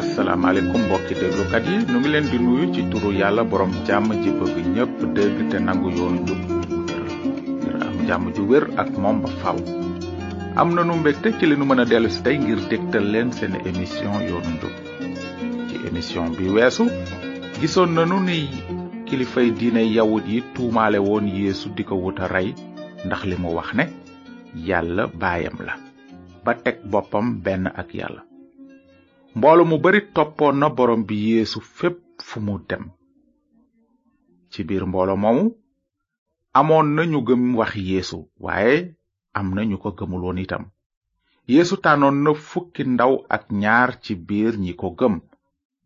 asalaamaaleykum mbokki déglukat yi nu ngi leen di nuyu ci turu yàlla borom jàmm ji bëgg ñépp dégg te nangu yoon njub ngir am jàmm ju wér ak moom ba faw am na nu mbégte ci li nu mën a dellu si tey ngir dégtal leen seen émission yoonu njub ci émission bi weesu gisoon nanu ni kilifay diine yawut yi tuumaale woon yeesu di ko wuta rey ndax li mu wax ne yàlla baayam la ba teg boppam benn ak yàlla mboolo mu bari toppoon na borom bi yeesu fépp fu mu dem ci biir mboolo moomu amoon na ñu gëm wax yeesu waaye am na ñu ko gëmuloon itam yeesu tànnoon na fukki ndaw ak ñaar ci biir ñi ko gëm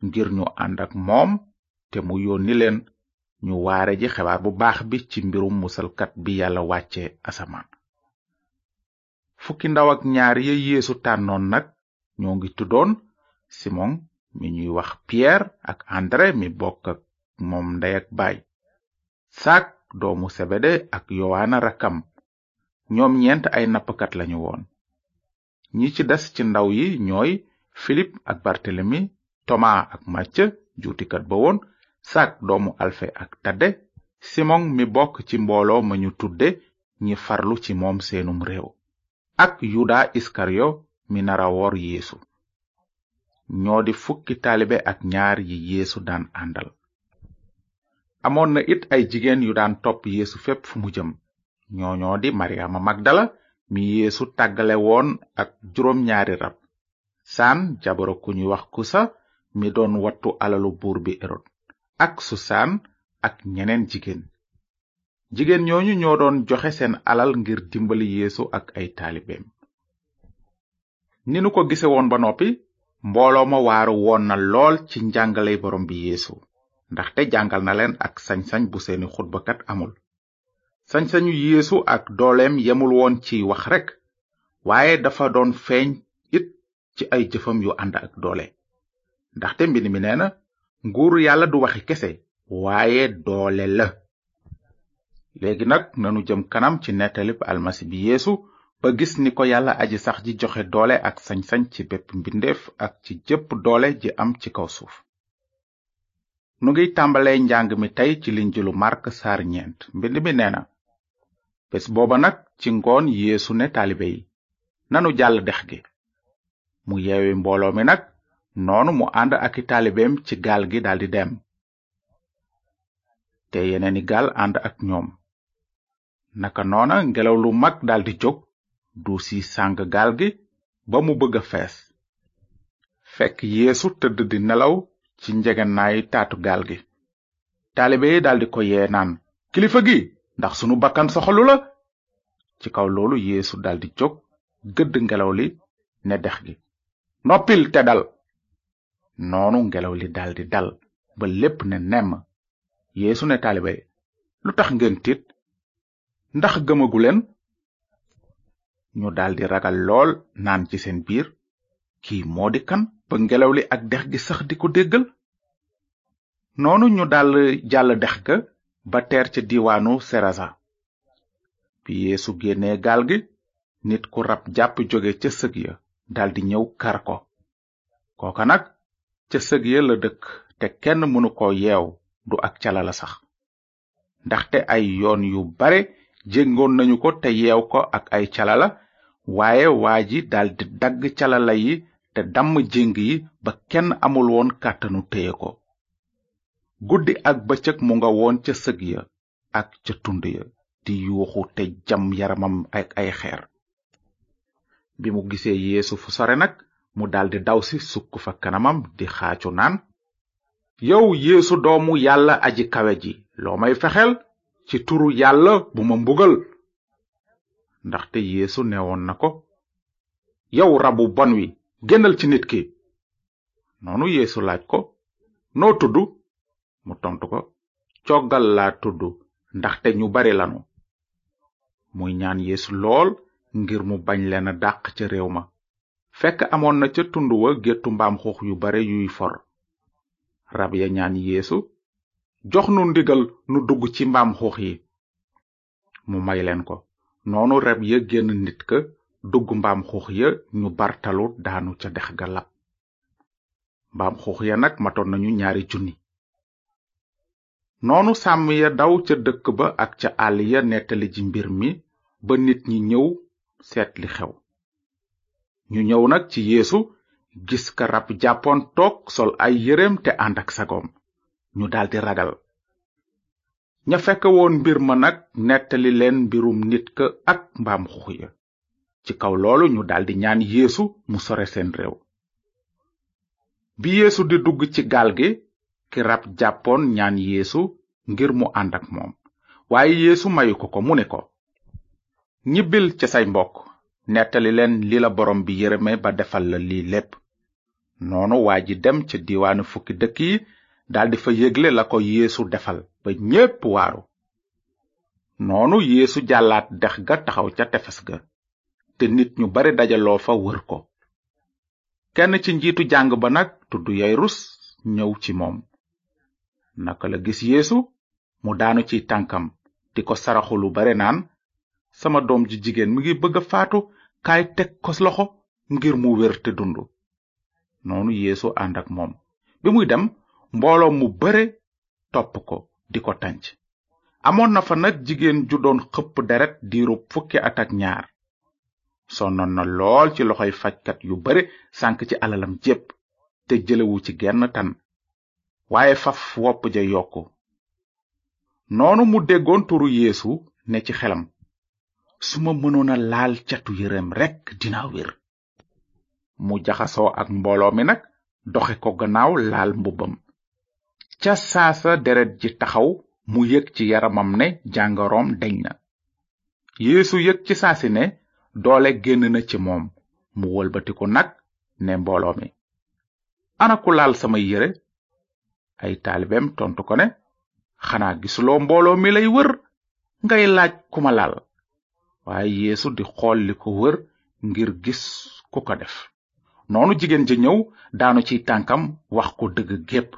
ngir ñu ànd ak moom te mu yónni leen ñu waare ji xebaar bu baax bi ci mbirum musalkat bi yàlla wàcce asamaan fukki ndaw ak ñaar ya yeesu tànnoon nag ñoo ngi tuddoon simon mi ñuy wax piyeer ak andre mi bokk ak moom ndey ak baay saak doomu sebede ak yowaana rakkam ñoom ñeent ay nappkat lañu woon ñi ci des ci ndaw yi ñooy filip ak bartelemi toma ak màcc juutikat ba woon sak doomu alfe ak tadde simon mi bokk ci mbooloo ma ñu tudde ñi farlu ci moom seenum réew ak yuda iskariyo mi nara wor yeesu ñoo di fukki taalibe ak ñaar yi yeesu daan àndal amoon na it ay jigéen yu daan topp yeesu fépp fu mu jëm ñooñoo di maryaama magdala mi yeesu tàggale woon ak juróom ñaari rab saan jabaro ku ñuy wax kusa mi doon wattu alalu buur bi erod ak susaan ak ñeneen jigéen jigéen ñooñu ñoo doon joxe seen alal ngir dimbali yeesu ak ay taalibeem ni nu ko gise woon ba noppi mbooloo ma waaru woon na lool ci njàngaley borom bi yeesu ndaxte jàngal na leen ak sañ-sañ bu seeni xutbakat amul sañ-sañu yeesu ak dooleem yemul woon ci wax rekk waaye dafa doon feeñ it ci ay jëfam yu ànd ak doole ndaxte mbind mi nee na nguuru yàlla du waxi kese waaye doole la léegi nag nanu jëm kanam ci nettalib almasi bi yeesu ba gis ni ko yàlla aji sax ji joxe doole ak sañ-sañ ci bépp mbindeef ak ci jëpp doole ji am ci kaw suuf nu ngi tàmbalee njàng mi tey ci linjilu màrk saar ñeent mbind mi nee na bés booba nag ci ngoon yeesu ne taalibe yi nanu jàll dex gi mu yeewi mbooloo mi nag noonu mu ànd ak i taalibeem ci gaal gi daldi dem te yeneeni gaal ànd ak ñoom naka noona ngelaw lu mag daldi jóg du si sàng gaal gi ba mu bëgg a fees fekk yeesu tëdd di nelaw ci njegenaay taatu gaal gi taalibe yi daldi ko yee naan kilifa gi ndax sunu bakkan soxalu la ci kaw loolu yeesu daldi jóg gëdd ngelaw li ne dex gi noppil te dal noonu ngelaw li daldi dal ba lépp ne nemm yeesu ne taalibe lu tax ngeen tiit ndax gëmagu leen ñu daldi ragal lool naan ci seen biir kii moo di kan ba ngelaw li ak dex gi sax di ko déggal noonu ñu dal jàll dex ga ba teer ca diiwaanu serasa bi yeesu génnee gaal gi nit ku rab jàpp jóge ca sëg ya daldi ñëw kar ko kooka nag ca sëg ya la dëkk te kenn mënu ko yeew du ak cala la sax ndaxte ay yoon yu bare jéngoon nañu ko te yeew ko ak ay calala waaye waa ji daldi dagg calala yi te damm jéng yi ba kenn amul woon kàttanu téye ko guddi ak bëccëg mu nga woon ca sëg ya ak ca tund ya di yuuxu te jam yaramam ak ay xeer bi mu gisee yeesu fu sore nag mu daldi daw si sukk fa kanamam di xaacu naan yow yeesu doomu yàlla aji kawe ji loo may fexel ci turu yàlla bu ma mbugal ndaxte yeesu neewoon na ko yow rabu bon wi génnal ci nit ki noonu yeesu laaj ko noo tudd mu tontu ko coggal laa tudd ndaxte ñu bare lanu muy ñaan yeesu lool ngir mu bañ leen a dàq ca réew ma fekk amoon na ca tund wa géttu mbaam xuux yu bare yuy for rab ya ñaan yeesu jox nu ndigal nu dugg ci mbaam xuux yi mu may leen ko noonu rab ya génn nit ka dugg mbaam xuux ya ñu bartalu daanu ca dex ga lab mbaam xuux ya nag matoon nañu ñaari junni noonu sàmm ya daw ca dëkk ba ak ca àll ya nettali ji mbir mi ba nit ñi ñëw seet li xew ñu ñëw nag ci yéesu gis ka rab jàppoon toog sol ay yéreem te ànd ak sagoom ñu daldi ragal ña fekk woon mbir ma nag nettali leen mbirum nit ka ak mbaam xuux ya ci kaw loolu ñu daldi ñaan yéesu mu sore seen réew bi yeesu di dugg ci gaal gi ki rab jàppoon ñaan yéesu ngir mu ànd ak moom waaye yéesu mayu ko ko mu ne ko ñibbil ca say mbokk nettali leen li la borom bi yërëme ba defal la lii lépp noonu waa ji dem ca diiwaanu fukki dëkk yi daldi fa yégle la ko yéesu defal ba ñépp waaru noonu yéesu jàllaat dex ga taxaw ca tefes ga te nit ñu bare dajaloo fa wër ko kenn ci njiitu jàng ba nag tudd yayrus ñëw ci moom naka la gis yéesu mu daanu ci tànkam di ko saraxu lu bare naan sama doom ji jigéen mi ngi bëgg a faatu kaay teg ko loxo ngir mu wér te dund noonu yeesu ànd ak moom bi muy dem mbooloo mu bare topp ko di ko tànc amoon na fa nag jigéen ju doon xëpp deret diiru fukki at ak ñaar sonnoon na lool ci loxoy fajkat yu bare sànk ci alalam jépp te jëlewu ci genn tan waaye faf wopp ja yokku noonu mu déggoon turu yéesu ne ci xelam su ma mënoon a laal catu yërem rekk dina wér mu jaxasoo ak mbooloo mi nag doxe ko gannaaw laal mbubbam ca saasa deret ji taxaw mu yëg ci yaramam ne jàngoroom deñ na yeesu yëg ci saasi ne doole génn na ci moom mu wëlbatiku nag ne mbooloo mi ana ku laal samay yére ay taalibeem tontu ko ne xanaa gisuloo mbooloo mi lay wër ngay laaj ku ma laal waaye yeesu di xool li ko wër ngir gis ku ko def noonu jigéen ja ñëw daanu ciy tànkam wax ko dëgg gépp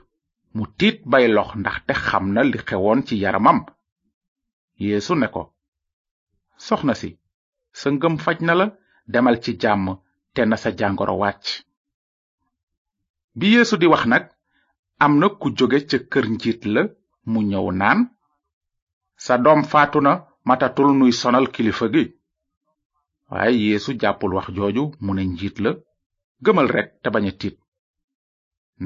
mu tiit bay lox ndaxte xam na li xewoon ci yaramam yeesu ne ko soxna si sa ngëm faj na la demal ci jàmm te na sa jàngoro wàcc bi yeesu di wax nag am na ku jóge ca kër njiit la mu ñëw naan sa doom faatu na matatul nuy sonal kilifa gi waaye yeesu jàppul wax jooju mu ne njiit la gëmal rekk te bañ a tiit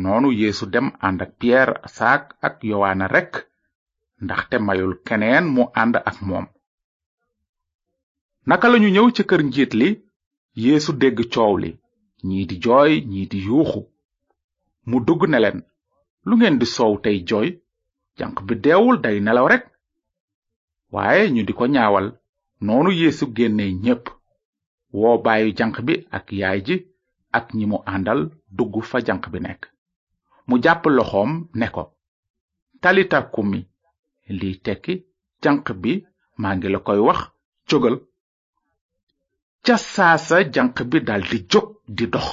noonu yeesu dem ànd ak piyeer saak ak yowaana rekk ndaxte mayul keneen mu ànd ak moom naka lañu ñëw ci kër njiit li yéesu dégg coow li ñii di jooy ñii di yuuxu mu dugg ne leen lu ngeen di soow tey jooy janq bi deewul day nelaw rekk waaye ñu di ko ñaawal noonu yeesu génne ñépp woo baayu janq bi ak yaay ji ak ñi mu àndal dugg fa janq bi nekk mu jàpp loxoom ne ko talita kumi li tekki janq bi maa ngi la koy wax jógal ca saasa janq bi daldi jóg di dox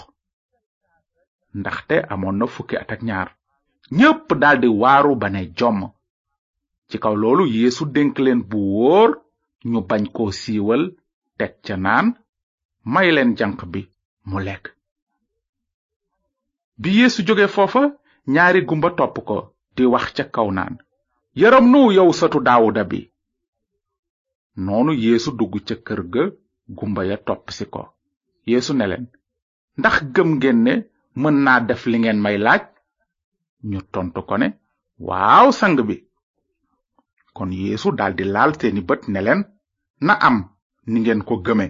ndaxte amoon na fukki at ak ñaar ñépp daldi waaru ba ne jomm ci kaw loolu yéesu dénk leen bu wóor ñu bañ koo siiwal teg ca naan may leen janq bi mu lekk bi yeesu jóge foofa ñaari gumba topp ko di wax ca kaw naan yaram nu yow satu daawuda bi noonu yéesu dugg ca kër ga gumba ya topp si ko yeesu ne leen ndax gëm ngeen ne mën naa def li ngeen may laaj ñu tontu ko ne waaw sang bi kon yeesu daldi laal seeni bët ne leen na am ni ngeen ko gëme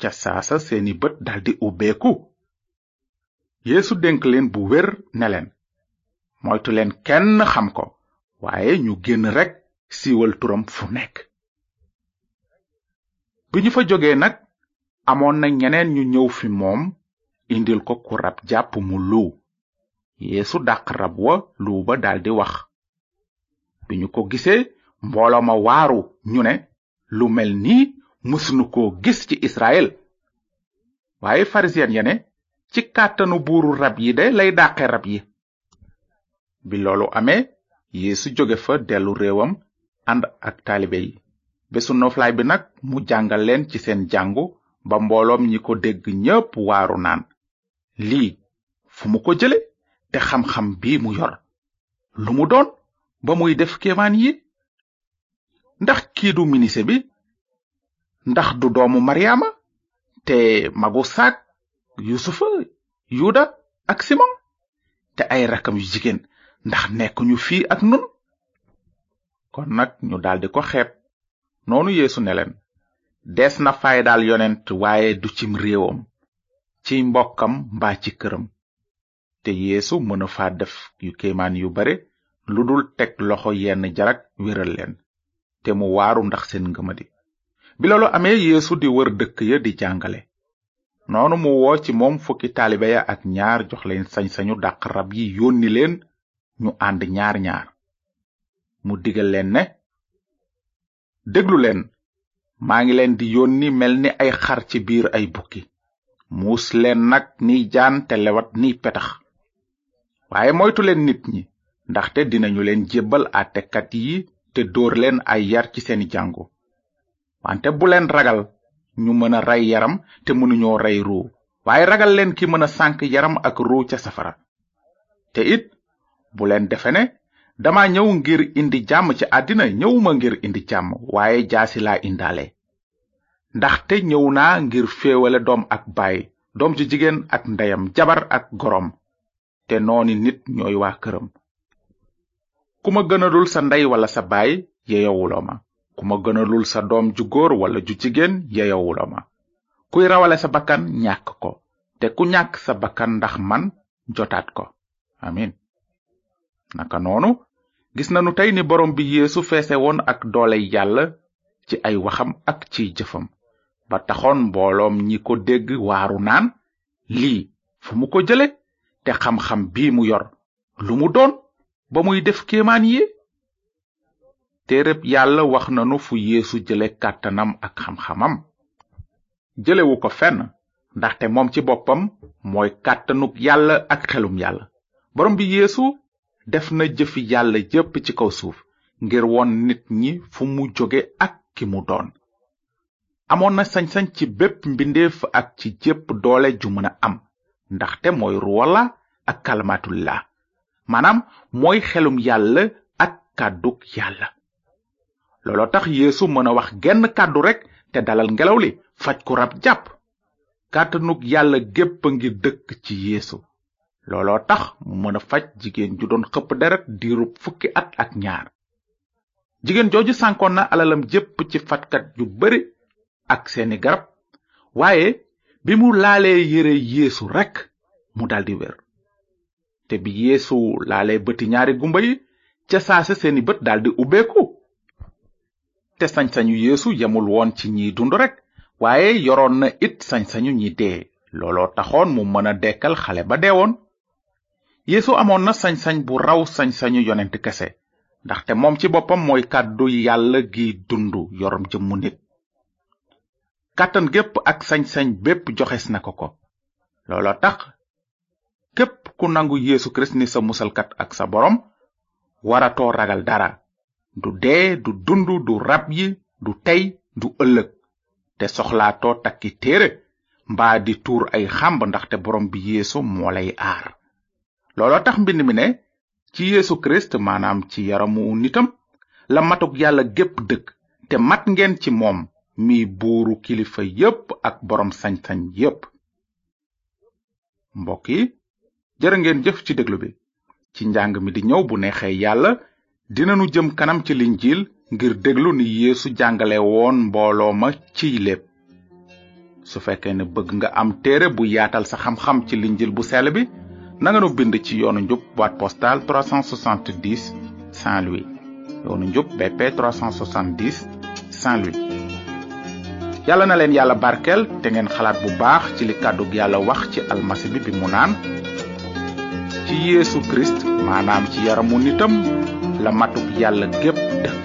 ca saasa seeni bët daldi ubbeeku yeesu dénk leen bu wér ne leen moytu leen kenn xam ko waaye ñu génn rekk siiwal turam fu nekk bi ñu fa jógee nag amoon na ñeneen ñu ñëw fi moom indil ko ku rab jàpp mu luw yeesu dàq rab wa luw ba daldi wax bi ñu ko gisee mbooloo ma waaru ñu ne lu mel nii mësunu ko gis ci israel waaye farisiyen ya ne ci kàttanu buuru rab yi de lay dàqe rab yi bi loolu amee yeesu jóge fa dellu réewam ànd ak taalibe yi bésu noflaay bi nag mu jàngal leen ci seen jàngu ba mbooloom ñi ko dégg ñépp waaru naan lii fu mu ko jële te xam-xam bi mu yor lu mu doon ba muy def kéemaan yi ndax kii du minise bi ndax du doomu maryaama te magu saak yusufa yuda ak simon te ay rakkam yu jigéen ndax nekkuñu fii ak nun kon nag ñu daldi ko xeeb noonu yeesu ne leen dees na faydaal yonent waaye du cim réewam ci mbokkam mbaa ci këram te yéesu mënu fa def yu kéemaan yu bare lu dul teg loxo yenn jarag wéral leen te mu waaru ndax seen ngëmadi bi loolu amee yeesu di wër dëkk ya di jàngale noonu mu woo ci moom fukki taalibe ya ak ñaar jox leen sañ-sañu dàq rab yi yónni leen ñu ànd ñaar ñaar mu digal leen ne déglu leen maa ngi leen di yónni mel ni ay xar ci biir ay bukki muus leen nag ni jaan te lewat ni petax waaye moytu leen nit ñi ndaxte dinañu leen jébbal àttekat yi te dóor leen ay yar ci seeni jàngu wante bu leen ragal ñu mën a rey yaram te mënuñoo rey ruu waaye ragal leen ki mën a sànk yaram ak ruu ca safara te it bu leen defe ne dama ñëw ngir indi jàmm ci àddina ñëwuma ngir indi jàmm waaye jaasi laa indaale ndaxte ñëw naa ngir féewale doom ak baay doom ju jigéen ak ndeyam jabar ak goroom te nooni nit ñooy waa këram ku ma gënalul sa ndey wala sa baay yeyowuloo ma ku ma gënalul sa doom ju góor wala ju jigéen yeyowuloo ma kuy rawale sa bakkan ñàkk ko te ku ñàkk sa bakkan ndax man jotaat ko amin naka noonu gis nanu tey ni borom bi yeesu feese woon ak doole yàlla ci ay waxam ak ci jëfam ba taxoon mbooloom ñi ko dégg waaru naan lii fu mu ko jële te xam-xam bii mu yor lu mu doon ba muy def kéemaan yi téereb yàlla wax nanu fu yeesu jële kàttanam ak xam-xamam jëlewu ko fenn ndaxte moom ci boppam mooy kàttanug yàlla ak xelum yàlla borom bi yeesu def na jëfi yàlla jépp ci kaw suuf ngir won nit ñi fu mu jóge ak ki mu doon amoon na sañ-sañ ci bépp mbindeef ak ci jépp doole ju mën a am ndaxte mooy ruwala ak kalmatullah maanaam mooy xelum yàlla ak kàddug yàlla looloo tax yéesu mën a wax genn kàddu rekk te dalal ngelaw li faj ku rab jàpp kàttanug yàlla gépp a ngi dëkk ci yéesu looloo tax mu mën a faj jigéen ju doon xëpp deret diirub fukki at ak ñaar jigéen jooju sànkoon na alalam jépp ci fatkat yu bari ak seeni garab waaye bi mu laalee yére yéesu rekk mu daldi wér te bi yeesu laalee bëti ñaari gumba yi ca saase seeni bët daldi ubbeeku te sañ-sañu yeesu yemul woon ci ñiy dund rekk waaye yoroon na it sañ-sañu ñi dee looloo taxoon mu mën a dekkal xale ba deewoon yeesu amoon na sañ-sañ bu raw sañ-sañu yonent kese ndaxte moom ci boppam mooy kàddu yàlla gi dund yorom jëmmu nit kàttan gépp ak sañ-sañ bépp joxes na ko ko looloo tax képp ku nangu yeesu kirist ni sa musalkat ak sa borom waratoo ragal dara du dee du dund du rab yi du tey du ëllëg te soxlaatoo takki téere mbaa di tuur ay xàmb ndaxte borom bi yeesu moo lay aar looloo tax mbind mi ne ci yeesu kirist maanaam ci yaramu nitam la matuk yàlla gépp dëkk te mat ngeen ci moom mi buuru kilifa yépp ak borom sañ-sañ yépp mbokk yi jërë ngeen jëf ci déglu bi ci njàng mi di ñëw bu neexee yàlla dinanu jëm kanam ci linjiil ngir déglu ni yeesu jàngale woon mbooloo ma ciy lépp su fekkee ne bëgg nga am téere bu yaatal sa xam-xam ci linjiil bu sell bi nanga nu bind ci yoonu njub boîte postale 370 saint louis yoonu njub bp 370 saint louis yàlla na leen yàlla barkel te ngeen xalaat bu baax ci li kàddu yàlla wax ci almasi bi bi mu naan ci yeesu kirist maanaam ci yaramu nitam la matuk yàlla gépp dëkk